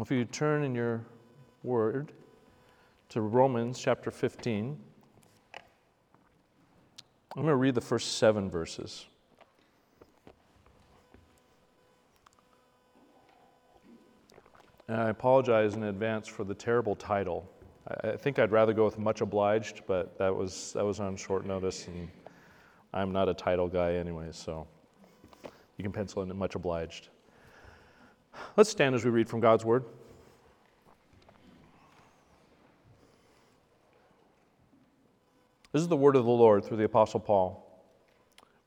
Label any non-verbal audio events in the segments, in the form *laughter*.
If you turn in your word to Romans chapter 15, I'm going to read the first seven verses. And I apologize in advance for the terrible title. I, I think I'd rather go with much obliged, but that was, that was on short notice, and I'm not a title guy anyway, so you can pencil in much obliged. Let's stand as we read from God's Word. This is the word of the Lord through the Apostle Paul.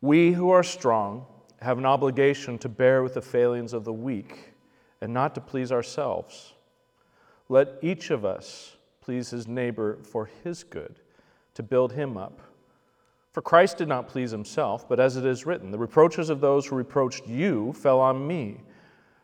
We who are strong have an obligation to bear with the failings of the weak and not to please ourselves. Let each of us please his neighbor for his good, to build him up. For Christ did not please himself, but as it is written, the reproaches of those who reproached you fell on me.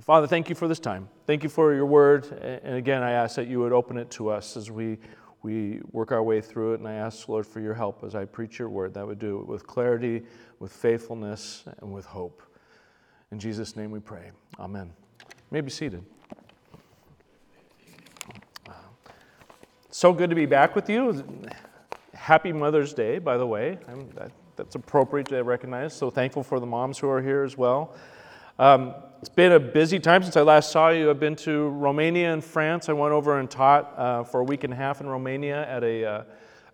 Father, thank you for this time. Thank you for your word. And again, I ask that you would open it to us as we we work our way through it. And I ask, Lord, for your help as I preach your word, that would do it with clarity, with faithfulness, and with hope. In Jesus' name we pray. Amen. You may be seated. So good to be back with you. Happy Mother's Day, by the way. that's appropriate to recognize. So thankful for the moms who are here as well. Um, it's been a busy time since I last saw you. I've been to Romania and France. I went over and taught uh, for a week and a half in Romania at a, uh,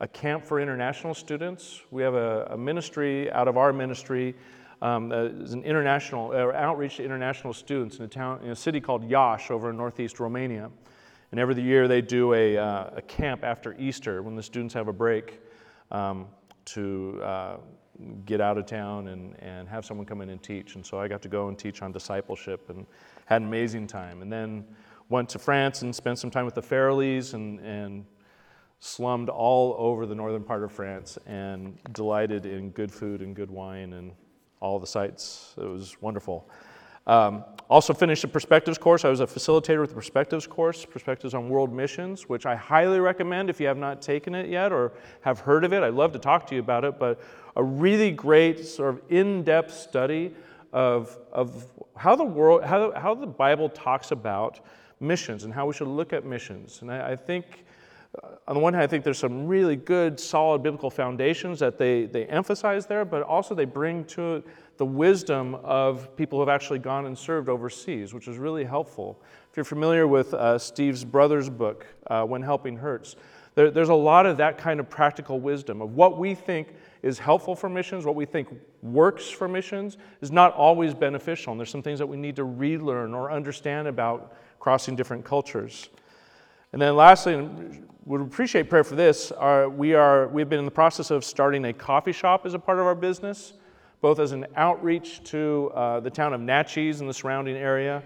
a camp for international students. We have a, a ministry out of our ministry. Um, an international uh, outreach to international students in a town in a city called Iași over in northeast Romania. And every year they do a, uh, a camp after Easter when the students have a break um, to uh, get out of town and, and have someone come in and teach. And so I got to go and teach on discipleship and had an amazing time. And then went to France and spent some time with the Farrellys and, and slummed all over the northern part of France and delighted in good food and good wine and all the sights. It was wonderful. Um, also finished a perspectives course. I was a facilitator with the perspectives course, perspectives on world missions, which I highly recommend if you have not taken it yet or have heard of it. I'd love to talk to you about it, but a really great sort of in-depth study of, of how the world, how, how the Bible talks about missions and how we should look at missions. And I, I think uh, on the one hand, I think there's some really good, solid biblical foundations that they, they emphasize there, but also they bring to it the wisdom of people who have actually gone and served overseas, which is really helpful. If you're familiar with uh, Steve's brother's book, uh, When Helping Hurts, there, there's a lot of that kind of practical wisdom of what we think is helpful for missions, what we think works for missions, is not always beneficial. And there's some things that we need to relearn or understand about crossing different cultures. And then lastly, and would appreciate prayer for this, are, we are, we've been in the process of starting a coffee shop as a part of our business both as an outreach to uh, the town of Natchez and the surrounding area,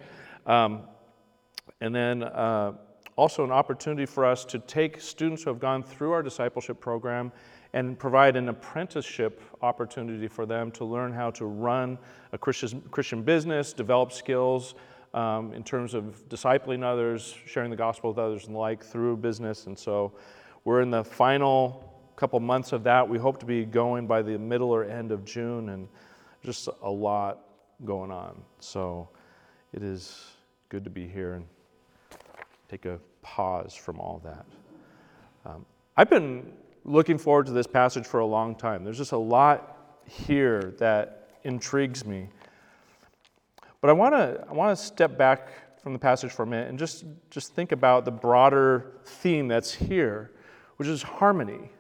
um, and then uh, also an opportunity for us to take students who have gone through our discipleship program and provide an apprenticeship opportunity for them to learn how to run a Christian, Christian business, develop skills um, in terms of discipling others, sharing the gospel with others, and the like through business. And so we're in the final couple months of that. We hope to be going by the middle or end of June, and just a lot going on. So it is good to be here and take a pause from all that. Um, I've been looking forward to this passage for a long time. There's just a lot here that intrigues me. But I want to I want to step back from the passage for a minute and just, just think about the broader theme that's here, which is harmony.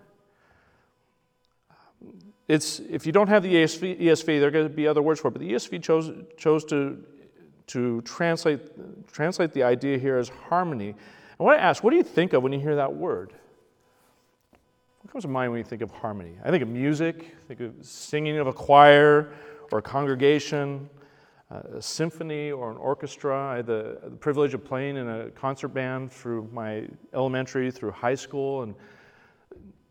It's, if you don't have the ESV, ESV there are going to be other words for it, but the ESV chose, chose to, to translate, translate the idea here as harmony. I want to ask, what do you think of when you hear that word? What comes to mind when you think of harmony? I think of music, I think of singing of a choir or a congregation, uh, a symphony or an orchestra. I had the, the privilege of playing in a concert band through my elementary through high school, and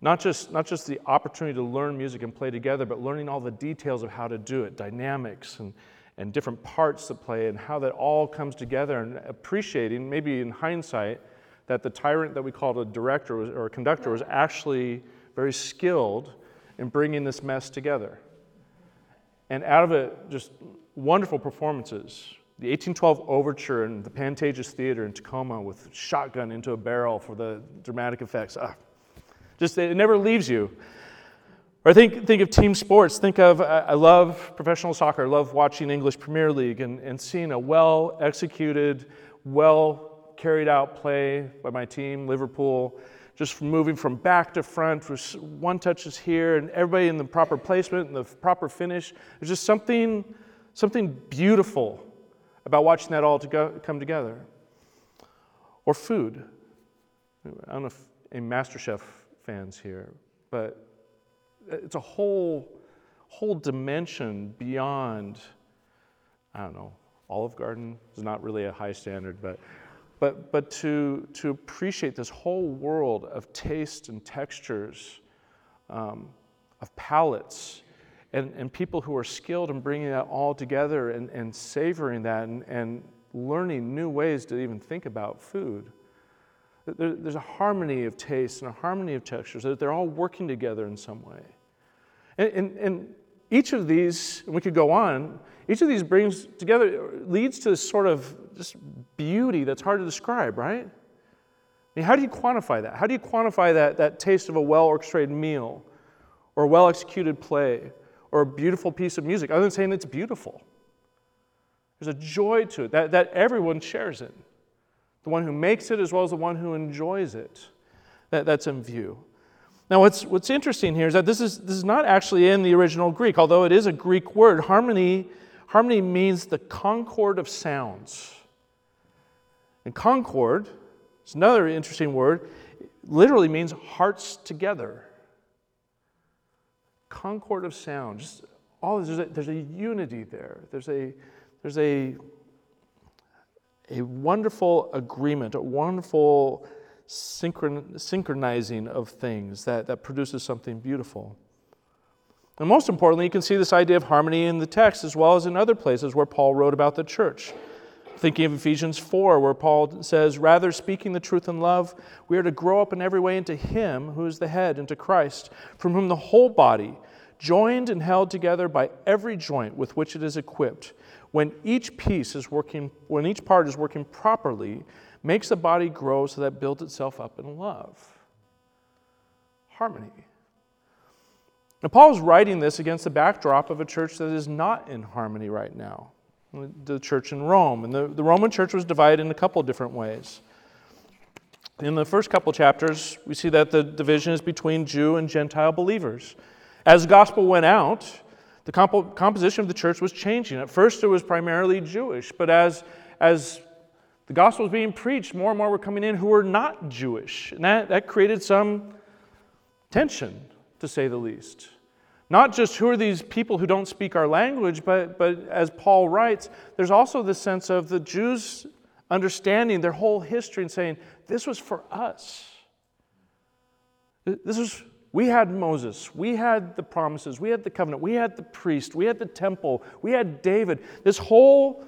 Not just, not just the opportunity to learn music and play together, but learning all the details of how to do it, dynamics and, and different parts that play, and how that all comes together, and appreciating, maybe in hindsight, that the tyrant that we called a director was, or a conductor was actually very skilled in bringing this mess together. And out of it, just wonderful performances. The 1812 Overture in the Pantages Theater in Tacoma with shotgun into a barrel for the dramatic effects. Ah, just, it never leaves you. Or think, think of team sports. Think of, I love professional soccer. I love watching English Premier League and, and seeing a well executed, well carried out play by my team, Liverpool, just moving from back to front. One touch is here, and everybody in the proper placement and the proper finish. There's just something, something beautiful about watching that all to go, come together. Or food. I don't know if a master MasterChef fans here, but it's a whole, whole dimension beyond, I don't know, Olive Garden is not really a high standard, but, but, but to, to appreciate this whole world of taste and textures, um, of palates, and, and people who are skilled in bringing that all together and, and savoring that and, and learning new ways to even think about food. There, there's a harmony of tastes and a harmony of textures, that they're all working together in some way. And, and, and each of these, and we could go on, each of these brings together, leads to this sort of just beauty that's hard to describe, right? I mean, how do you quantify that? How do you quantify that, that taste of a well orchestrated meal or a well executed play or a beautiful piece of music other than saying it's beautiful? There's a joy to it that, that everyone shares it the one who makes it as well as the one who enjoys it. That, that's in view. Now, what's, what's interesting here is that this is, this is not actually in the original Greek, although it is a Greek word. Harmony, harmony means the concord of sounds. And concord is another interesting word, it literally means hearts together. Concord of sound, just all there's a, there's a unity there. There's a, there's a a wonderful agreement, a wonderful synchron- synchronizing of things that, that produces something beautiful. And most importantly, you can see this idea of harmony in the text as well as in other places where Paul wrote about the church. Thinking of Ephesians 4, where Paul says, Rather, speaking the truth in love, we are to grow up in every way into Him who is the head, into Christ, from whom the whole body, joined and held together by every joint with which it is equipped, when each piece is working, when each part is working properly, makes the body grow so that it builds itself up in love. Harmony. Now, Paul is writing this against the backdrop of a church that is not in harmony right now. The church in Rome. And the, the Roman church was divided in a couple different ways. In the first couple chapters, we see that the division is between Jew and Gentile believers. As the gospel went out, the comp- composition of the church was changing. At first, it was primarily Jewish, but as, as the gospel was being preached, more and more were coming in who were not Jewish. And that, that created some tension, to say the least. Not just who are these people who don't speak our language, but, but as Paul writes, there's also the sense of the Jews understanding their whole history and saying, this was for us. This was we had Moses, we had the promises, we had the covenant, we had the priest, we had the temple, we had David. This whole,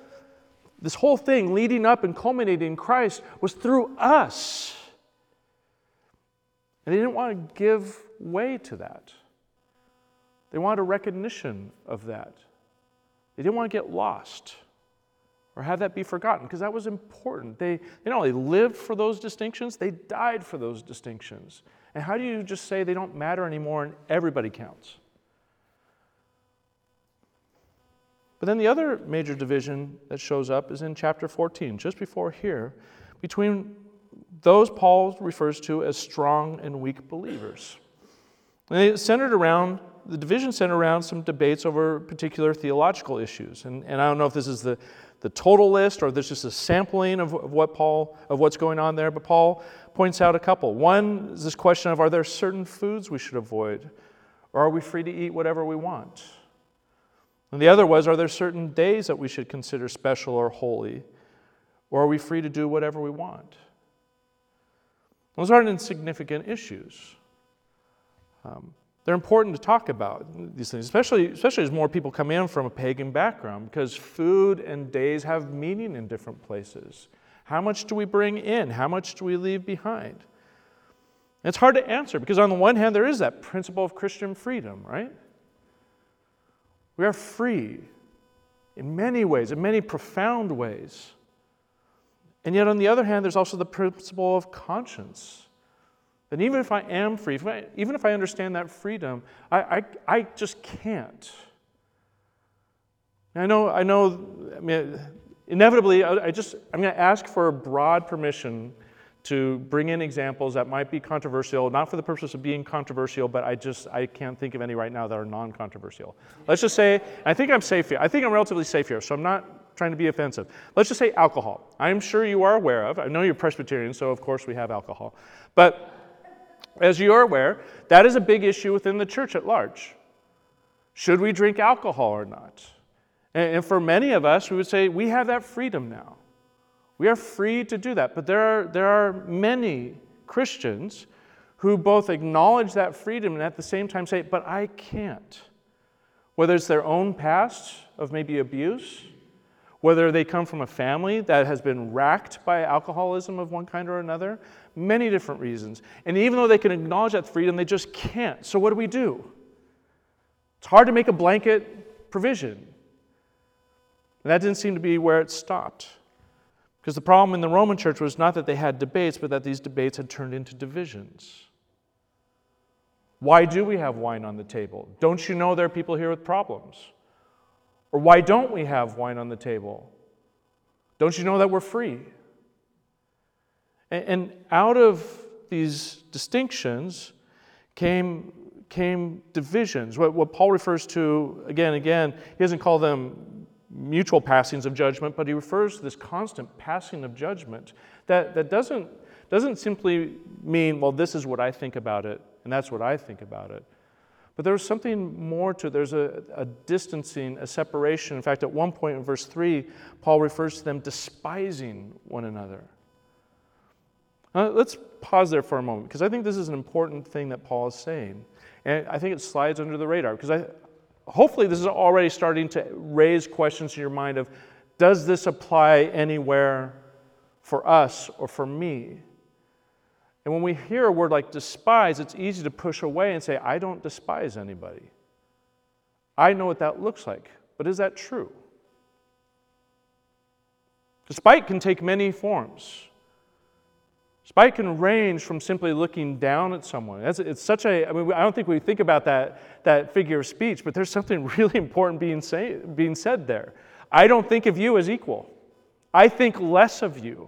this whole thing leading up and culminating in Christ was through us. And they didn't want to give way to that. They wanted a recognition of that. They didn't want to get lost or have that be forgotten because that was important. They, they not only lived for those distinctions, they died for those distinctions. And how do you just say they don't matter anymore and everybody counts? But then the other major division that shows up is in chapter 14, just before here, between those Paul refers to as strong and weak believers. And it centered around, the division centered around some debates over particular theological issues. And, and I don't know if this is the, the total list or there's just a sampling of, of what Paul, of what's going on there, but Paul points out a couple. One is this question of are there certain foods we should avoid, or are we free to eat whatever we want? And the other was are there certain days that we should consider special or holy, or are we free to do whatever we want? Those aren't insignificant issues. Um, they're important to talk about these things, especially, especially as more people come in from a pagan background, because food and days have meaning in different places. How much do we bring in? How much do we leave behind? it's hard to answer because, on the one hand, there is that principle of Christian freedom, right? We are free in many ways, in many profound ways. And yet, on the other hand, there's also the principle of conscience. And even if I am free, if I, even if I understand that freedom, I, I, I just can't. I know, I know, I mean, inevitably, I just, I'm going to ask for broad permission to bring in examples that might be controversial, not for the purpose of being controversial, but I just I can't think of any right now that are non-controversial. Let's just say I think I'm safe here. I think I'm relatively safe here, so I'm not trying to be offensive. Let's just say alcohol. I'm sure you are aware of. I know you're Presbyterian, so of course we have alcohol. But as you are aware, that is a big issue within the church at large. Should we drink alcohol or not? And for many of us, we would say we have that freedom now. We are free to do that. But there are, there are many Christians who both acknowledge that freedom and at the same time say, but I can't. Whether it's their own past of maybe abuse, whether they come from a family that has been racked by alcoholism of one kind or another, many different reasons. And even though they can acknowledge that freedom, they just can't. So, what do we do? It's hard to make a blanket provision. And that didn't seem to be where it stopped. Because the problem in the Roman church was not that they had debates, but that these debates had turned into divisions. Why do we have wine on the table? Don't you know there are people here with problems? Or why don't we have wine on the table? Don't you know that we're free? And out of these distinctions came, came divisions. What, what Paul refers to, again and again, he doesn't call them mutual passings of judgment, but he refers to this constant passing of judgment that, that doesn't, doesn't simply mean, well, this is what I think about it, and that's what I think about it. But there's something more to it. There's a, a distancing, a separation. In fact, at one point in verse 3, Paul refers to them despising one another. Uh, let's pause there for a moment because I think this is an important thing that Paul is saying. And I think it slides under the radar because I, hopefully this is already starting to raise questions in your mind of does this apply anywhere for us or for me? And when we hear a word like despise, it's easy to push away and say, I don't despise anybody. I know what that looks like. But is that true? Despite can take many forms. Spite can range from simply looking down at someone. It's, it's such a, I mean, I don't think we think about that, that figure of speech, but there's something *laughs* really important being, say, being said there. I don't think of you as equal. I think less of you.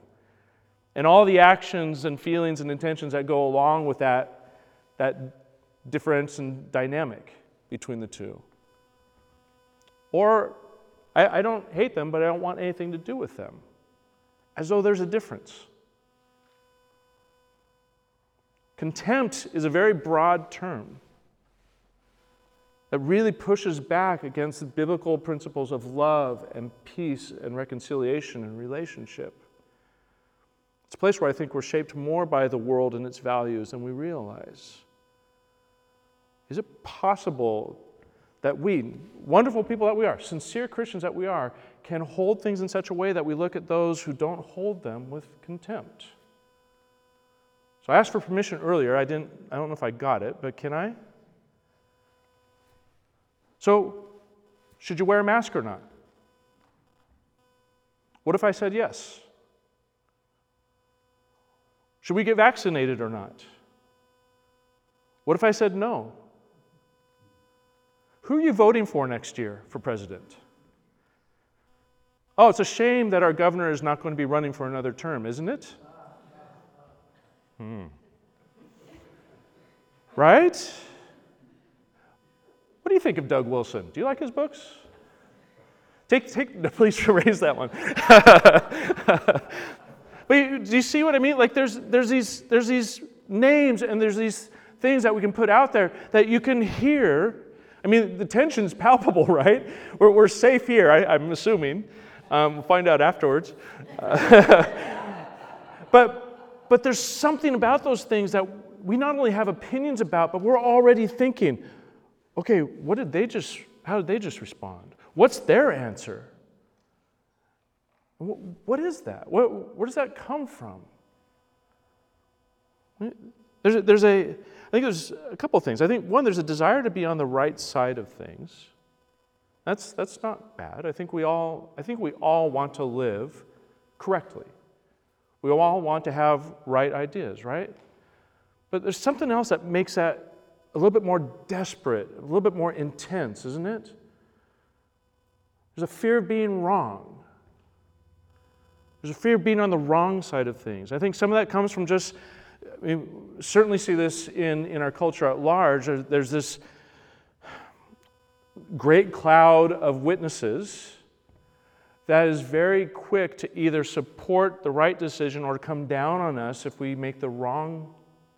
And all the actions and feelings and intentions that go along with that, that difference and dynamic between the two. Or I, I don't hate them, but I don't want anything to do with them. As though there's a difference. Contempt is a very broad term that really pushes back against the biblical principles of love and peace and reconciliation and relationship. It's a place where I think we're shaped more by the world and its values than we realize. Is it possible that we, wonderful people that we are, sincere Christians that we are, can hold things in such a way that we look at those who don't hold them with contempt? So I asked for permission earlier. I didn't I don't know if I got it, but can I? So, should you wear a mask or not? What if I said yes? Should we get vaccinated or not? What if I said no? Who are you voting for next year for president? Oh, it's a shame that our governor is not going to be running for another term, isn't it? Hmm. Right? What do you think of Doug Wilson? Do you like his books? Take, take, *laughs* please raise that one. *laughs* but you, do you see what I mean? Like there's, there's, these, there's these names and there's these things that we can put out there that you can hear. I mean, the tension's *laughs* palpable, right? We're, we're safe here, I, am assuming. Um, we'll find out afterwards. but but there's something about those things that, we not only have opinions about, but we're already thinking, okay, what did they just, how did they just respond? What's their answer? What is that? where does that come from? There's a, there's a, I think there's a couple of things. I think one, there's a desire to be on the right side of things. That's, that's not bad. I think we all, I think we all want to live correctly. We all want to have right ideas, right? But there's something else that makes that a little bit more desperate, a little bit more intense, isn't it? There's a fear of being wrong. There's a fear of being on the wrong side of things. I think some of that comes from just, I mean, certainly see this in, in our culture at large. There's this great cloud of witnesses that is very quick to either support the right decision or come down on us if we make the wrong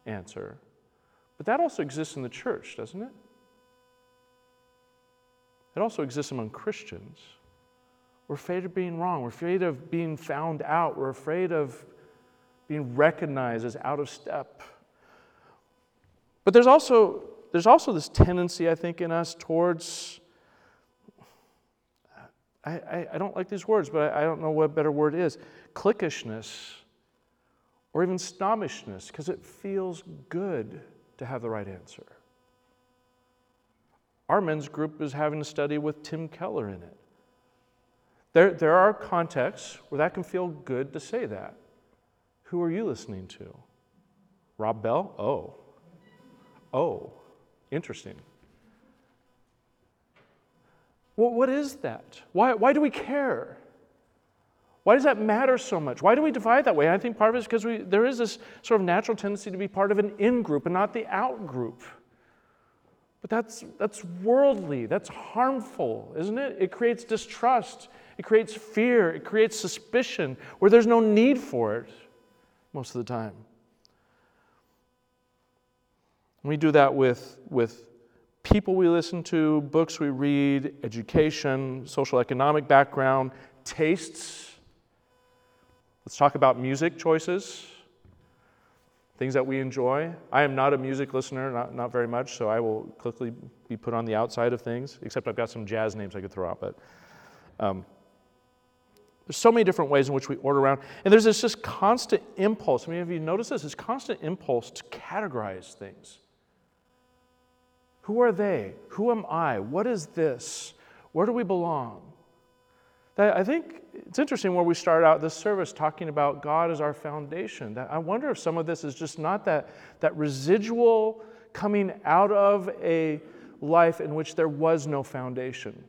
answer. But that also exists in the church, doesn't it? It also exists among Christians. We're afraid of being wrong. We're afraid of being found out. We're afraid of being recognized as out of step. But there's also, there's also this tendency, I think, in us towards I, I, I don't like these words, but I, I don't know what better word is cliquishness or even snobbishness because it feels good to have the right answer. Our men's group is having a study with Tim Keller in it. There, there are contexts where that can feel good to say that. Who are you listening to? Rob Bell? Oh. Oh, interesting. Well, what is that? Why, why do we care? Why does that matter so much? Why do we divide that way? I think part of it is because we, there is this sort of natural tendency to be part of an in group and not the out group. But that's, that's worldly, that's harmful, isn't it? It creates distrust, it creates fear, it creates suspicion where there's no need for it most of the time. We do that with, with people we listen to, books we read, education, social economic background, tastes. Let's talk about music choices, things that we enjoy. I am not a music listener, not, not very much, so I will quickly be put on the outside of things, except I've got some jazz names I could throw out. But um, there's so many different ways in which we order around. And there's this just constant impulse. I mean, have you noticed this? This constant impulse to categorize things. Who are they? Who am I? What is this? Where do we belong? I think it's interesting where we start out this service talking about God as our foundation. That I wonder if some of this is just not that, that residual coming out of a life in which there was no foundation.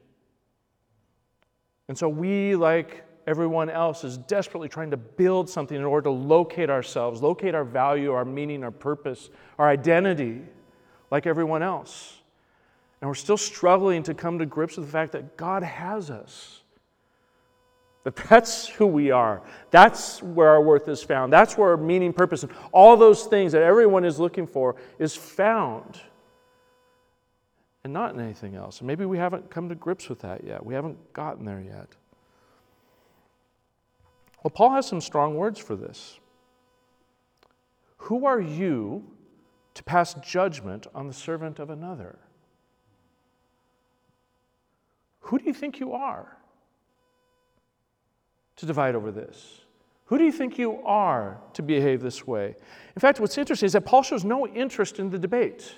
And so we, like everyone else, is desperately trying to build something in order to locate ourselves, locate our value, our meaning, our purpose, our identity like everyone else. And we're still struggling to come to grips with the fact that God has us. That that's who we are. That's where our worth is found. That's where our meaning, purpose, and all those things that everyone is looking for is found. And not in anything else. Maybe we haven't come to grips with that yet. We haven't gotten there yet. Well, Paul has some strong words for this. Who are you to pass judgment on the servant of another. Who do you think you are to divide over this? Who do you think you are to behave this way? In fact, what's interesting is that Paul shows no interest in the debate.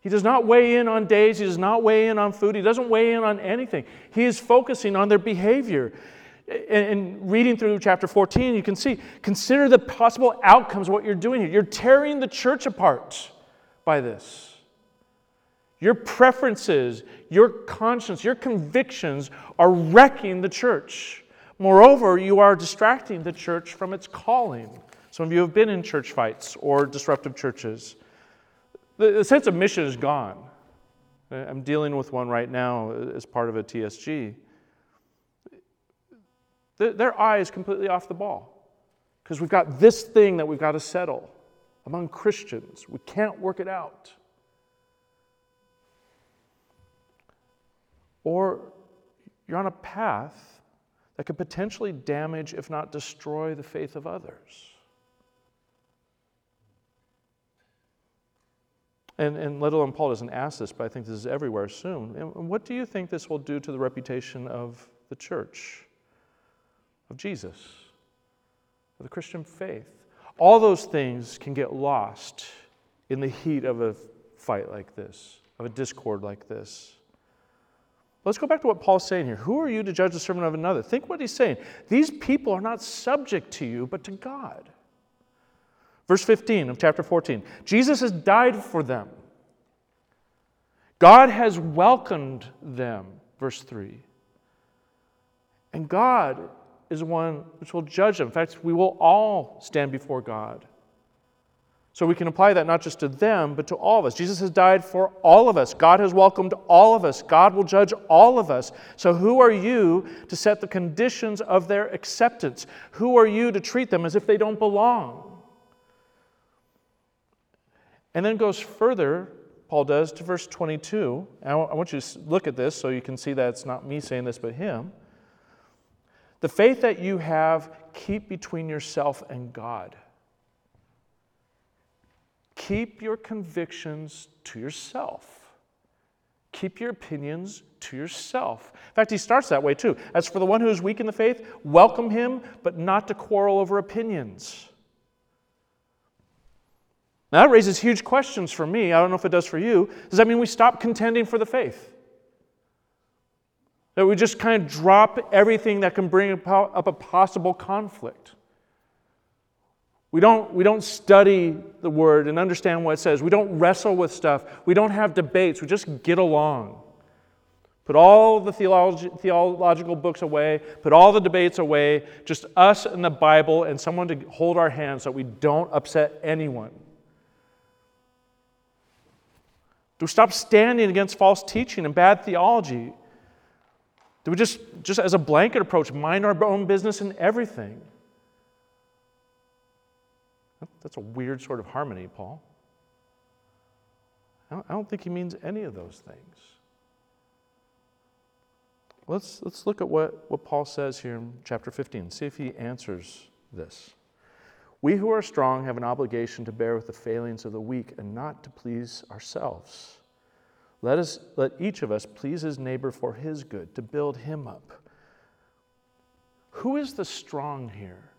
He does not weigh in on days, he does not weigh in on food, he doesn't weigh in on anything. He is focusing on their behavior. And reading through chapter 14, you can see, consider the possible outcomes of what you're doing here. You're tearing the church apart by this. Your preferences, your conscience, your convictions are wrecking the church. Moreover, you are distracting the church from its calling. Some of you have been in church fights or disruptive churches. The, the sense of mission is gone. I'm dealing with one right now as part of a TSG. Their eye is completely off the ball because we've got this thing that we've got to settle among Christians. We can't work it out. Or you're on a path that could potentially damage, if not destroy, the faith of others. And, and let alone Paul doesn't ask this, but I think this is everywhere soon. And what do you think this will do to the reputation of the church, of Jesus, of the Christian faith? All those things can get lost in the heat of a fight like this, of a discord like this. Let's go back to what Paul's saying here. Who are you to judge the servant of another? Think what he's saying. These people are not subject to you, but to God. Verse 15 of chapter 14 Jesus has died for them. God has welcomed them. Verse 3. And God is one which will judge them. In fact, we will all stand before God. So we can apply that not just to them, but to all of us. Jesus has died for all of us. God has welcomed all of us. God will judge all of us. So who are you to set the conditions of their acceptance? Who are you to treat them as if they don't belong? And then goes further, Paul does, to verse 22. I want you to look at this so you can see that it's not me saying this, but him. The faith that you have, keep between yourself and God. Keep your convictions to yourself. Keep your opinions to yourself. In fact, he starts that way too. As for the one who is weak in the faith, welcome him, but not to quarrel over opinions. Now, that raises huge questions for me. I don't know if it does for you. Does that mean we stop contending for the faith? That we just kind of drop everything that can bring up a possible conflict? We don't, we don't study the word and understand what it says. We don't wrestle with stuff. We don't have debates. We just get along. Put all the theologi- theological books away, put all the debates away, just us and the Bible and someone to hold our hands so we don't upset anyone. Do we stop standing against false teaching and bad theology? Do we just, just as a blanket approach, mind our own business in everything? That's a weird sort of harmony, Paul. I don't think he means any of those things. Let's, let's look at what, what Paul says here in chapter 15, see if he answers this. We who are strong have an obligation to bear with the failings of the weak and not to please ourselves. Let, us, let each of us please his neighbor for his good, to build him up. Who is the strong here?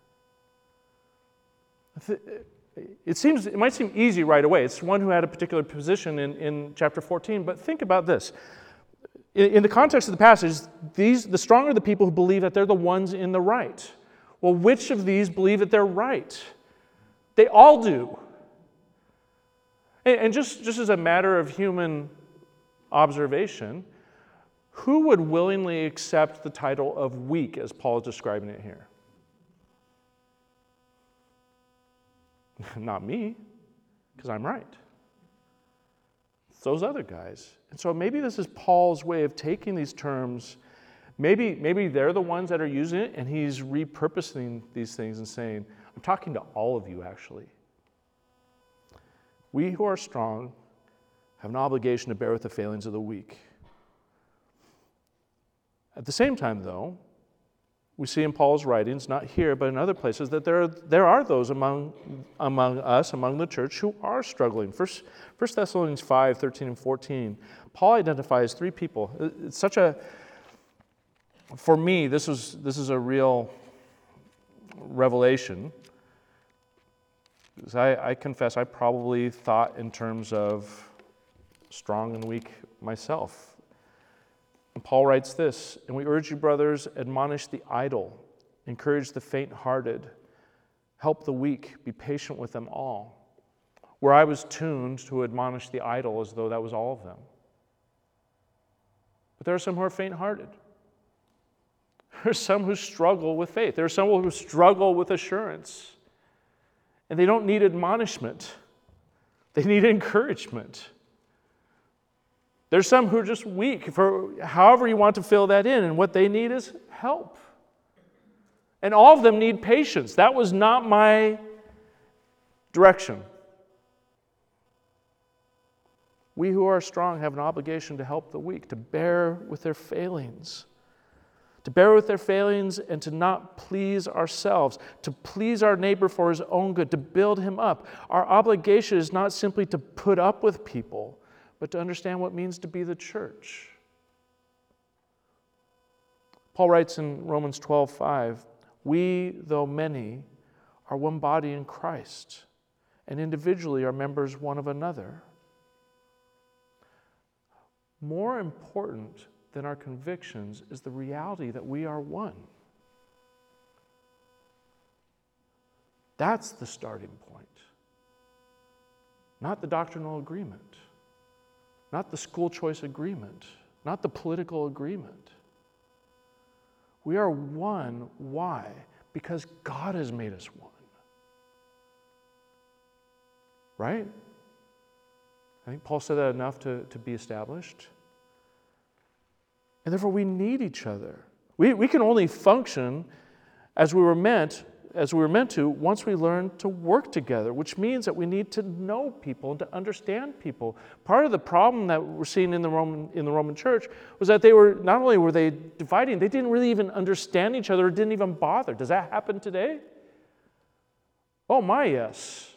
It seems it might seem easy right away. It's one who had a particular position in, in chapter 14, but think about this. In, in the context of the passage, these the stronger the people who believe that they're the ones in the right. Well, which of these believe that they're right? They all do. And, and just, just as a matter of human observation, who would willingly accept the title of weak as Paul is describing it here? *laughs* Not me, because I'm right. It's those other guys. And so maybe this is Paul's way of taking these terms. Maybe, maybe they're the ones that are using it, and he's repurposing these things and saying, I'm talking to all of you, actually. We who are strong have an obligation to bear with the failings of the weak. At the same time, though, we see in Paul's writings, not here, but in other places, that there are, there are those among, among us, among the church, who are struggling. First, 1 Thessalonians 5 13 and 14, Paul identifies three people. Uh, it's such a, for me, this is, this is a real revelation. I, I confess, I probably thought in terms of strong and weak myself and Paul writes this And we urge you, brothers, admonish the idle, encourage the faint hearted, help the weak, be patient with them all. Where I was tuned to admonish the idle as though that was all of them. But there are some who are faint hearted. There are some who struggle with faith. There are some who struggle with assurance. And they don't need admonishment, they need encouragement. There's some who are just weak, for however you want to fill that in, and what they need is help. And all of them need patience. That was not my direction. We who are strong have an obligation to help the weak, to bear with their failings, to bear with their failings and to not please ourselves, to please our neighbor for his own good, to build him up. Our obligation is not simply to put up with people, but to understand what it means to be the church. Paul writes in Romans 12 5, We, though many, are one body in Christ, and individually are members one of another. More important than our convictions is the reality that we are one. That's the starting point. Not the doctrinal agreement, not the school choice agreement, not the political agreement. We are one. Why? Because God has made us one. Right? I think Paul said that enough to, to be established. And therefore, we need each other. We, we can only function as we were meant as we were meant to once we learn to work together, which means that we need to know people and to understand people. Part of the problem that we're seeing in the Roman, in the Roman church was that they were not only were they dividing, they didn't really even understand each other, didn't even bother. Does that happen today? Oh my, yes.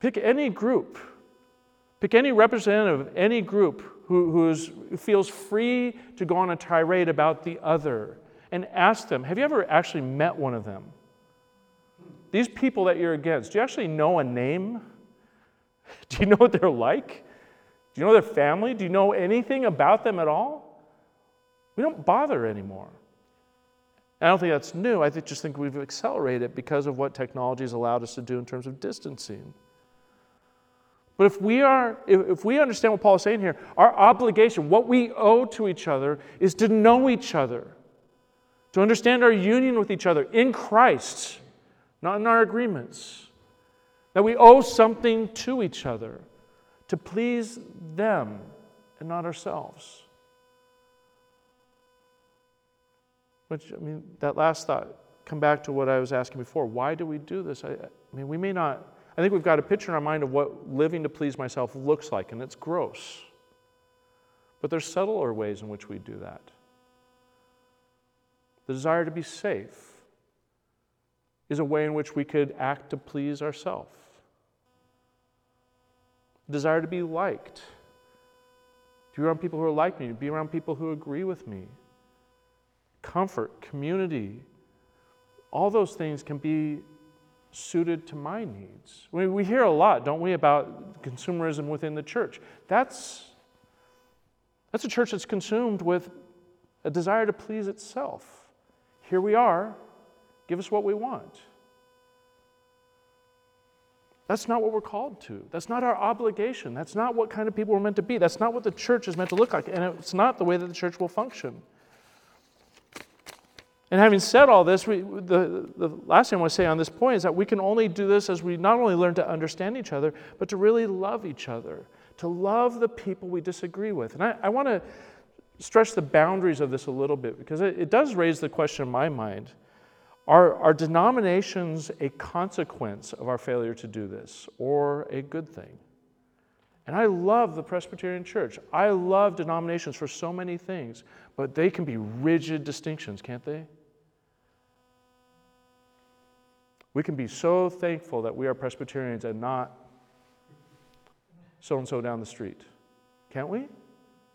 Pick any group, pick any representative of any group who, who feels free to go on a tirade about the other and ask them Have you ever actually met one of them? These people that you're against, do you actually know a name? *laughs* Do you know what they're like? Do you know their family? Do you know anything about them at all? We don't bother anymore. I don't think that's new. I just think we've accelerated because of what technology has allowed us to do in terms of distancing. But if we are, if we understand what Paul is saying here, our obligation, what we owe to each other, is to know each other to understand our union with each other in Christ, not in our agreements. That we owe something to each other to please them and not ourselves. Which, I mean, that last thought, come back to what I was asking before. Why do we do this? I, I mean, we may not, I think we've got a picture in our mind of what living to please myself looks like, and it's gross. But there's subtler ways in which we do that the desire to be safe is a way in which we could act to please ourselves. Desire to be liked, to be around people who are like me, to be around people who agree with me. Comfort, community, all those things can be suited to my needs. We, we hear a lot, don't we, about consumerism within the church. That's, that's a church that's consumed with a desire to please itself. Here we are. Give us what we want. That's not what we're called to. That's not our obligation. That's not what kind of people we're meant to be. That's not what the church is meant to look like. And it's not the way that the church will function. And having said all this, we, the, the last thing I want to say on this point is that we can only do this as we not only learn to understand each other, but to really love each other, to love the people we disagree with. And I, I want to stretch the boundaries of this a little bit because it, it does raise the question in my mind are, are denominations a consequence of our failure to do this or a good thing? And I love the Presbyterian Church. I love denominations for so many things, but they can be rigid distinctions, can't they? We can be so thankful that we are Presbyterians and not so and so down the street, can't we?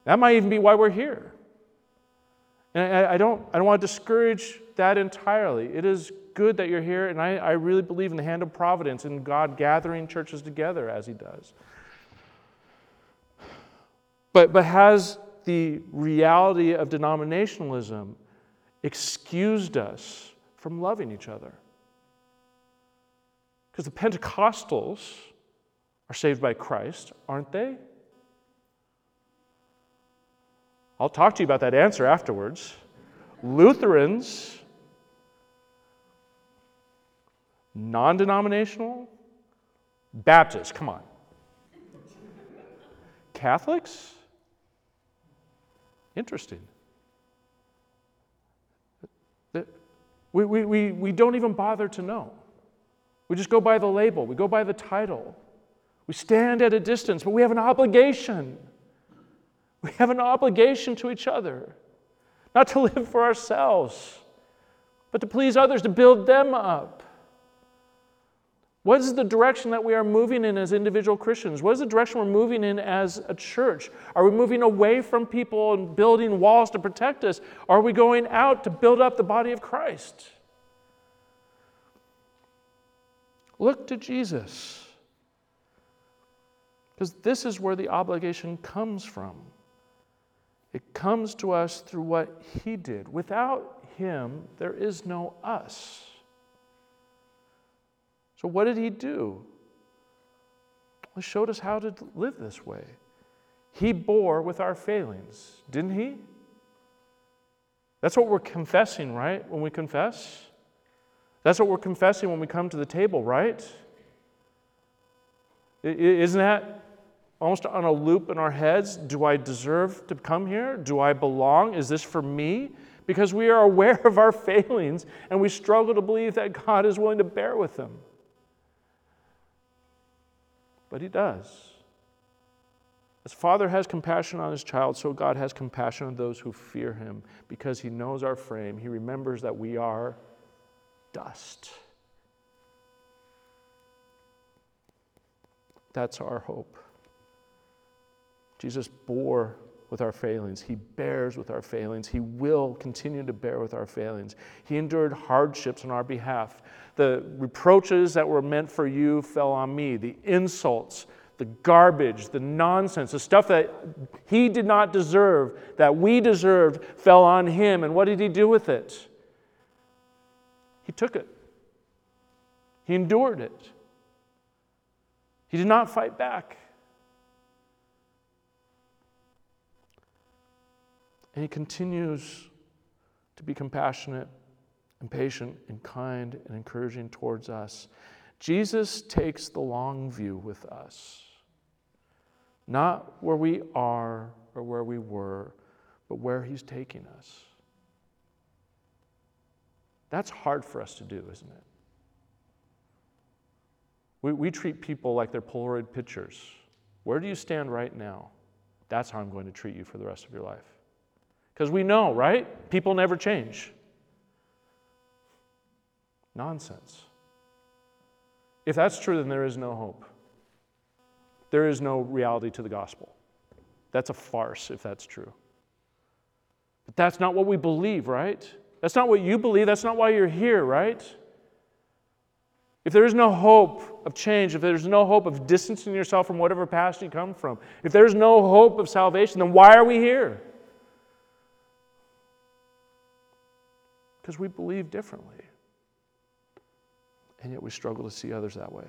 That might even be why we're here. And I, I, don't, I don't want to discourage that entirely. It is good that you're here, and I, I really believe in the hand of providence and God gathering churches together as He does. But, but has the reality of denominationalism excused us from loving each other? Because the Pentecostals are saved by Christ, aren't they? I'll talk to you about that answer afterwards. Lutherans, non denominational, Baptists, come on. Catholics? Interesting. We, we, we, we don't even bother to know. We just go by the label, we go by the title. We stand at a distance, but we have an obligation we have an obligation to each other. not to *laughs* live for ourselves, but to please others, to build them up. What is the direction that we are moving in as individual Christians? What is the direction we're moving in as a church? Are we moving away from people and building walls to protect us? Are we going out to build up the body of Christ? Look to Jesus. Because this is where the obligation comes from. It comes to us through what He did. Without Him, there is no us. So, what did He do? He showed us how to live this way. He bore with our failings, didn't He? That's what we're confessing, right? When we confess. That's what we're confessing when we come to the table, right? Isn't that almost on a loop in our heads. Do I deserve to come here? Do I belong? Is this for me? Because we are aware of our failings and we struggle to believe that God is willing to bear with them. But He does. As Father has compassion on His child, so God has compassion on those who fear Him because He knows our frame. He remembers that we are dust. That's our hope. Jesus bore with our failings. He bears with our failings. He will continue to bear with our failings. He endured hardships on our behalf. The reproaches that were meant for you fell on me, the insults, the garbage, the nonsense, the stuff that he did not deserve, that we deserved, fell on him. And what did he do with it? He took it, he endured it. He did not fight back. And he continues to be compassionate and patient and kind and encouraging towards us. Jesus takes the long view with us, not where we are or where we were, but where he's taking us. That's hard for us to do, isn't it? We, we treat people like they're Polaroid pictures. Where do you stand right now? That's how I'm going to treat you for the rest of your life. Because we know, right? People never change. Nonsense. If that's true, then there is no hope. There is no reality to the gospel. That's a farce if that's true. But that's not what we believe, right? That's not what you believe. That's not why you're here, right? If there is no hope of change, if there's no hope of distancing yourself from whatever past you come from, if there's no hope of salvation, then why are we here? Because we believe differently. And yet we struggle to see others that way.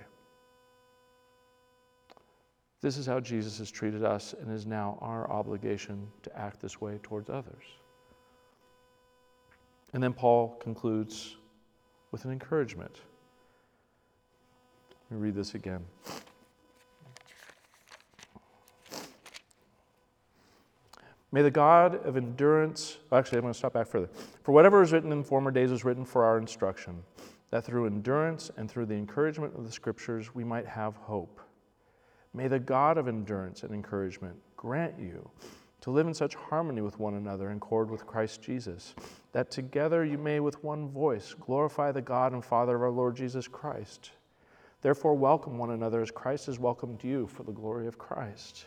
This is how Jesus has treated us, and is now our obligation to act this way towards others. And then Paul concludes with an encouragement. Let me read this again. May the God of endurance, actually, I'm going to stop back further. For whatever is written in former days was written for our instruction, that through endurance and through the encouragement of the Scriptures we might have hope. May the God of endurance and encouragement grant you to live in such harmony with one another in accord with Christ Jesus, that together you may with one voice glorify the God and Father of our Lord Jesus Christ. Therefore, welcome one another as Christ has welcomed you for the glory of Christ.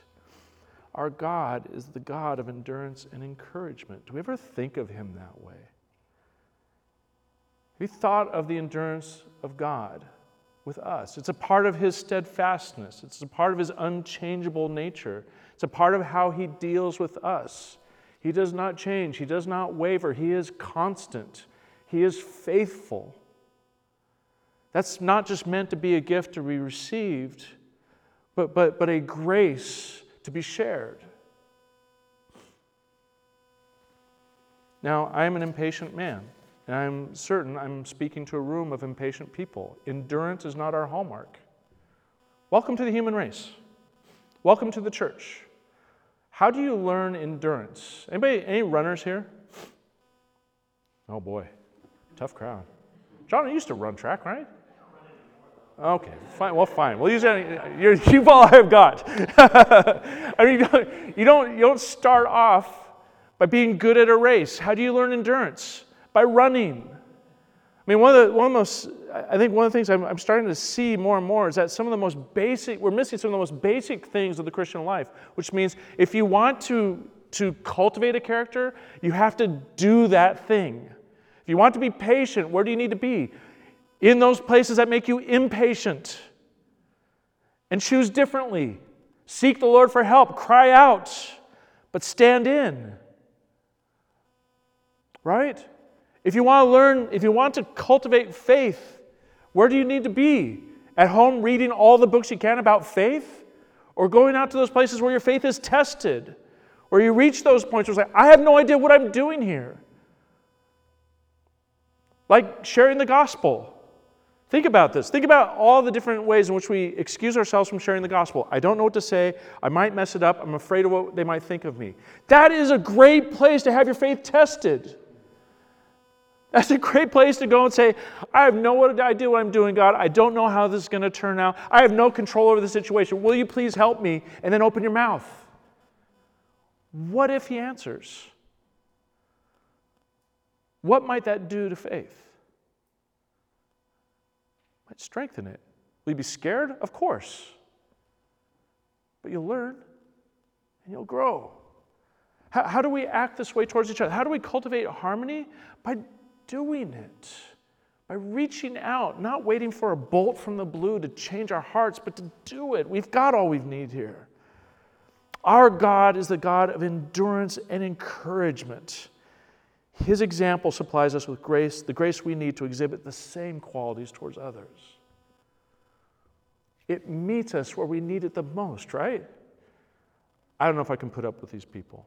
Our God is the God of endurance and encouragement. Do we ever think of Him that way? Have you thought of the endurance of God with us? It's a part of His steadfastness, it's a part of His unchangeable nature, it's a part of how He deals with us. He does not change, He does not waver, He is constant, He is faithful. That's not just meant to be a gift to be received, but, but, but a grace to be shared. Now, I am an impatient man, and I'm certain I'm speaking to a room of impatient people. Endurance is not our hallmark. Welcome to the human race. Welcome to the church. How do you learn endurance? Anybody, any runners here? Oh boy, tough crowd. John, you used to run track, right? Okay, fine. Well, fine. We'll use. You're, *laughs* you've all I've got. *laughs* I mean, you don't, you don't start off By being good at a race. How do you learn endurance? By running. I mean, one of the, one of the most, I think one of the things I'm, I'm starting to see more and more is that some of the most basic, we're missing some of the most basic things of the Christian life, which means if you want to, to cultivate a character, you have to do that thing. If you want to be patient, where do you need to be? In those places that make you impatient. And choose differently. Seek the Lord for help. Cry out, but stand in. Right? If you want to learn, if you want to cultivate faith, where do you need to be? At home reading all the books you can about faith? Or going out to those places where your faith is tested? Where you reach those points where it's like, I have no idea what I'm doing here. Like sharing the gospel. Think about this. Think about all the different ways in which we excuse ourselves from sharing the gospel. I don't know what to say. I might mess it up. I'm afraid of what they might think of me. That is a great place to have your faith tested. That's a great place to go and say, I have no idea what I'm doing, God. I don't know how this is going to turn out. I have no control over the situation. Will you please help me? And then open your mouth. What if He answers? What might that do to faith? Strengthen it. Will you be scared? Of course. But you'll learn and you'll grow. How, how do we act this way towards each other? How do we cultivate harmony? By doing it, by reaching out, not waiting for a bolt from the blue to change our hearts, but to do it. We've got all we need here. Our God is the God of endurance and encouragement. His example supplies us with grace, the grace we need to exhibit the same qualities towards others. It meets us where we need it the most, right? I don't know if I can put up with these people.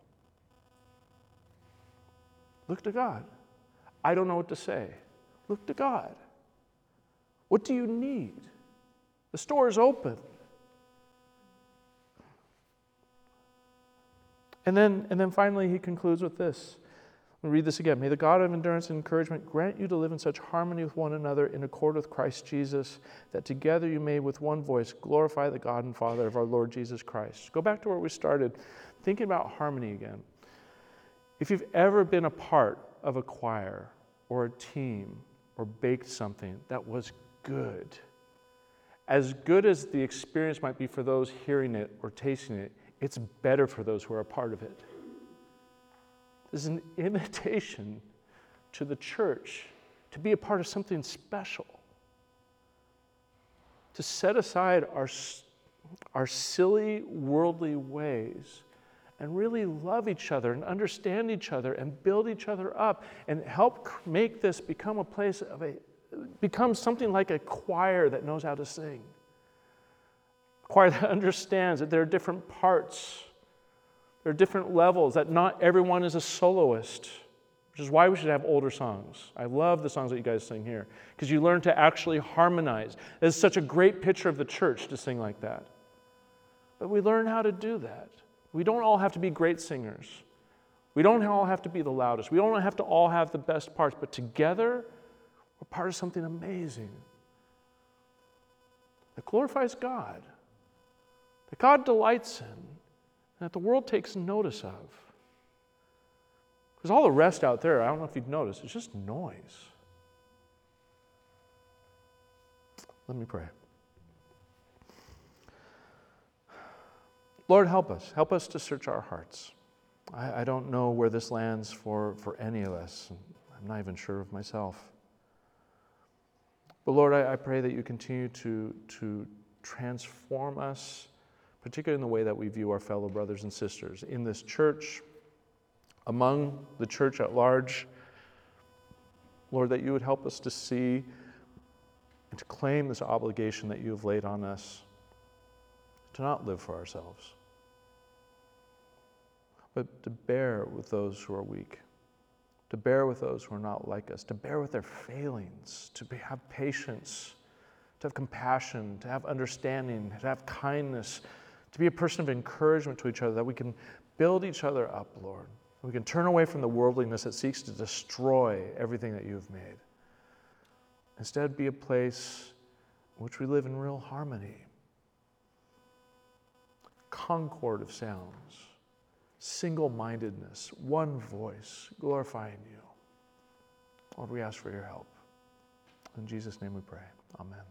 Look to God. I don't know what to say. Look to God. What do you need? The store is open. And then, and then finally, he concludes with this. Me read this again. May the God of endurance and encouragement grant you to live in such harmony with one another in accord with Christ Jesus, that together you may with one voice glorify the God and Father of our Lord Jesus Christ. Go back to where we started, thinking about harmony again. If you've ever been a part of a choir or a team or baked something that was good. As good as the experience might be for those hearing it or tasting it, it's better for those who are a part of it. Is an *laughs* invitation to the church to be a part of something special, to set aside our, our silly worldly ways and really love each other and understand each other and build each other up and help make this become a place of a become something like a choir that knows how to sing. A choir that *laughs* understands that there are different parts there are different levels that not everyone is a soloist which is why we should have older songs. I love the songs that you guys sing here because you learn to actually harmonize. It's such a great picture of the church to sing like that. But we learn how to do that. We don't all have to be great singers. We don't all have to be the loudest. We don't have to all have the best parts, but together, we're part of something amazing that glorifies God, that God delights in, that the world takes notice of. Because all the rest out there, I don't know if you've noticed, it's just noise. Let me pray. Lord, help us. Help us to search our hearts. I, I don't know where this lands for, for any of us. I'm not even sure of myself. But Lord, I, I pray that you continue to, to transform us, particularly in the way that we view our fellow brothers and sisters in this church, among the church at large. Lord, that you would help us to see and to claim this obligation that you have laid on us to not live for ourselves but to bear with those who are weak, to bear with those who are not like us, to bear with their failings, to be, have patience, to have compassion, to have understanding, to have kindness, to be a person of encouragement to each other, that we can build each other up, Lord. We can turn away from the worldliness that seeks to destroy everything that you have made. Instead, be a place in which we live in real harmony, concord of sounds single mindedness, one voice, glorifying you. Lord, we ask for your help. In Jesus' name we pray. Amen.